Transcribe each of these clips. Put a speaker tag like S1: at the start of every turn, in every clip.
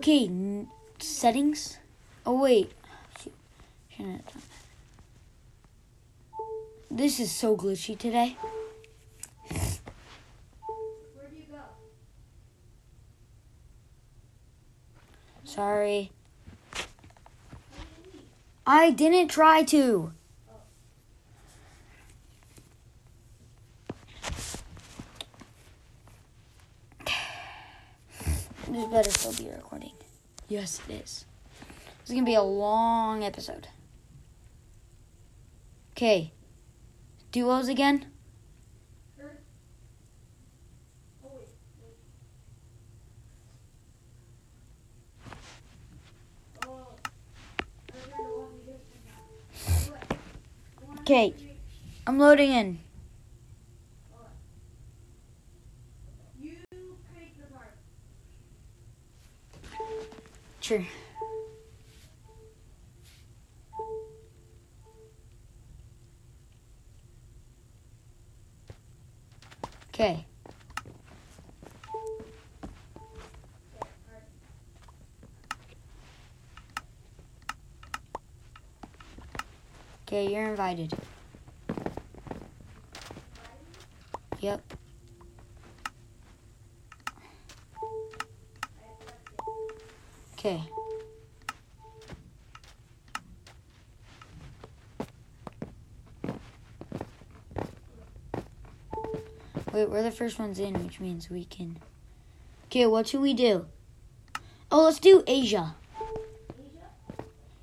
S1: Okay, n- settings. Oh wait. Shoot. Shouldn't have done that. This is so glitchy today.
S2: Where do you go?
S1: Sorry.
S2: How do you leave?
S1: I didn't try to. This better still be recording. Yes, it is. This is gonna be a long episode. Okay. Duos again?
S2: Okay. I'm loading wait. Oh, I turned the one we just turned on. What? You wanna
S1: Okay.
S2: make-
S1: I'm loading in.
S2: You create the part.
S1: Sure. Okay. Okay, you're invited. Yep. Okay. Wait, we're the first ones in, which means we can. Okay, what should we do? Oh, let's do Asia.
S2: Asia?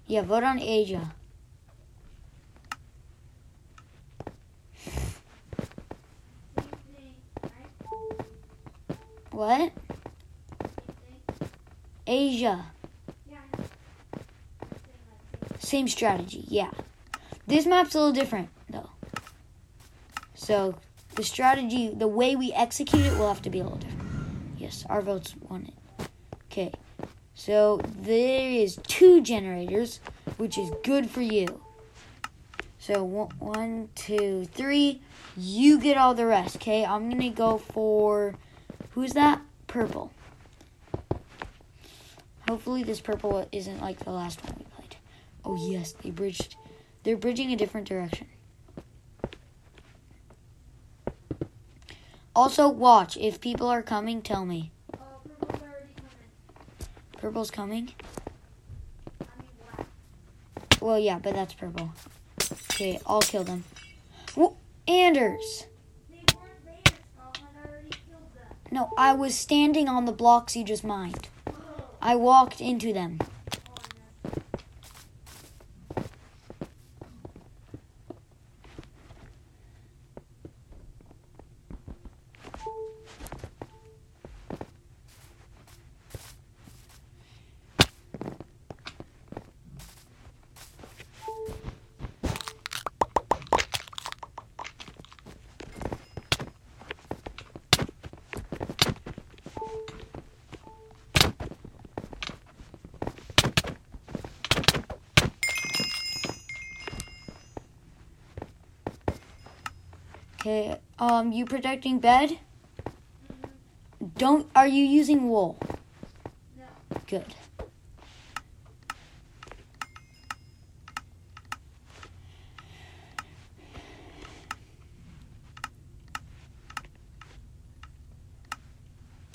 S1: Yeah, vote on Asia.
S2: Same thing, right?
S1: What?
S2: Same thing.
S1: Asia.
S2: Same
S1: strategy, yeah. This map's a little different, though. So, the strategy, the way we execute it will have to be a little different. Yes, our votes won it. Okay, so there is two generators, which is good for you. So, one, two, three. You get all the rest, okay? I'm gonna go for. Who's that? Purple. Hopefully, this purple isn't like the last one we played. Oh yes, they bridged. They're bridging a different direction. Also, watch. If people are coming, tell me.
S2: Oh, purple's coming.
S1: Purple's coming. Well, yeah, but that's purple. Okay, I'll kill them. Whoa, Anders! No, I was standing on the blocks you just mined. I walked into them. Okay, um, you protecting bed? Don't. Are you using wool?
S2: No.
S1: Good.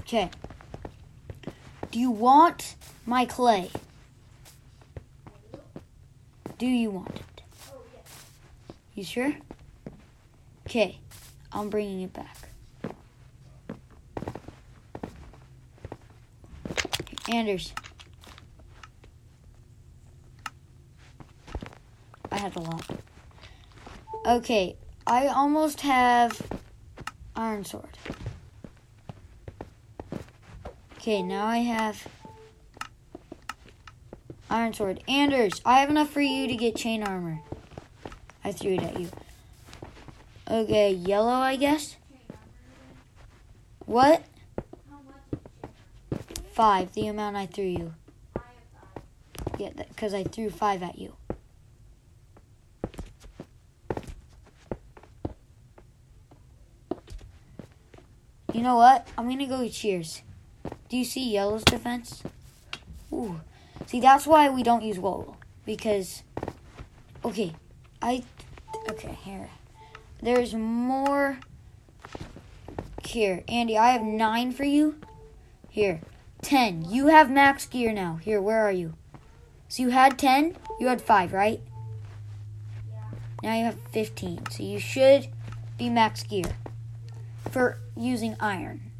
S1: Okay. Do you want my clay? Do you want it?
S2: Oh, yes.
S1: You sure? Okay, I'm bringing it back. Anders. I have a lot. Okay, I almost have iron sword. Okay, now I have iron sword. Anders, I have enough for you to get chain armor. I threw it at you. Okay, yellow, I guess. What? Five, the amount I threw you. Yeah, because I threw five at you. You know what? I'm gonna go with cheers. Do you see yellow's defense? Ooh. See, that's why we don't use wool. Because, okay, I, okay, here. There's more. Here, Andy, I have nine for you. Here, ten. You have max gear now. Here, where are you? So you had ten, you had five, right? Yeah. Now you have 15. So you should be max gear for using iron.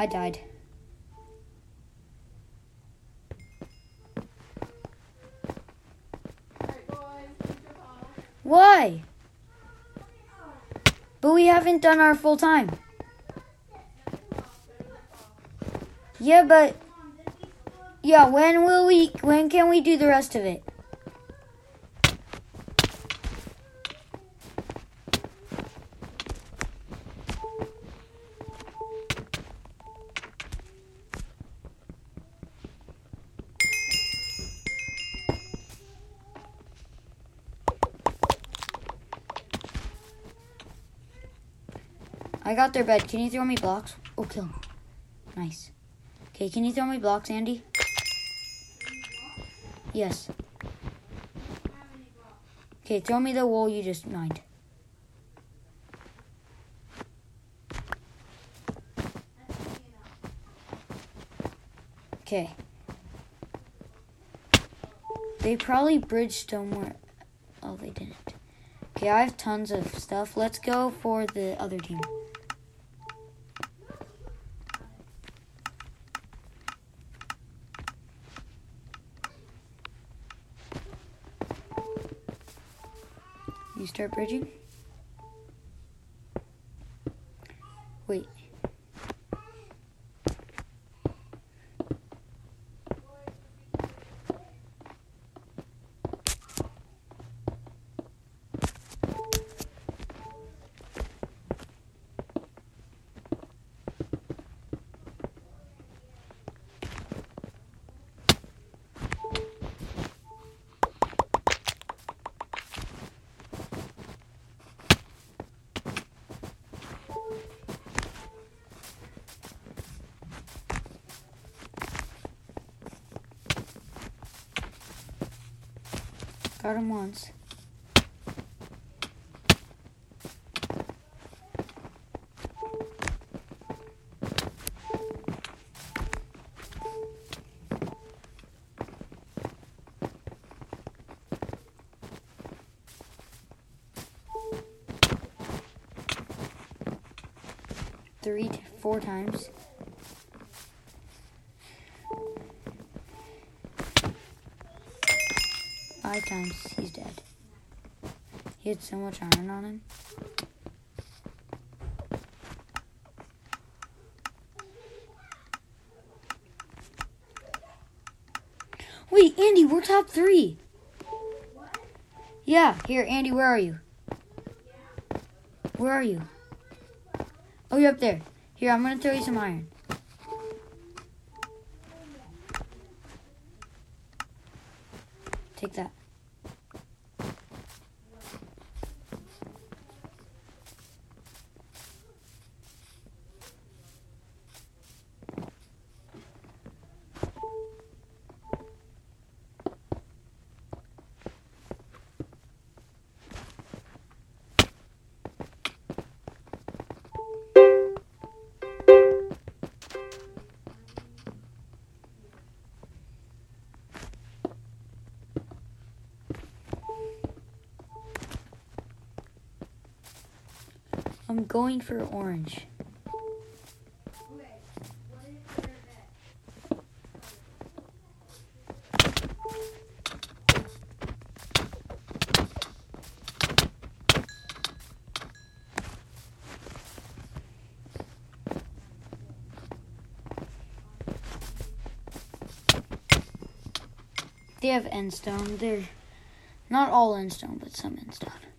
S1: I died. Why? But we haven't done our full time. Yeah, but yeah, when will we when can we do the rest of it? I got their bed. Can you throw me blocks? Oh, kill him. Nice. Okay, can you throw me blocks, Andy? Yes. Okay, throw me the wool you just mined. Okay. They probably bridged somewhere. Oh, they didn't. Okay, I have tons of stuff. Let's go for the other team. You start bridging? Wait. Got him once. Three, four times. Five times, he's dead. He had so much iron on him. Wait, Andy, we're top three. Yeah, here, Andy, where are you? Where are you? Oh, you're up there. Here, I'm gonna throw you some iron. Take that. I'm going for orange. They have endstone. They're not all endstone, but some endstone.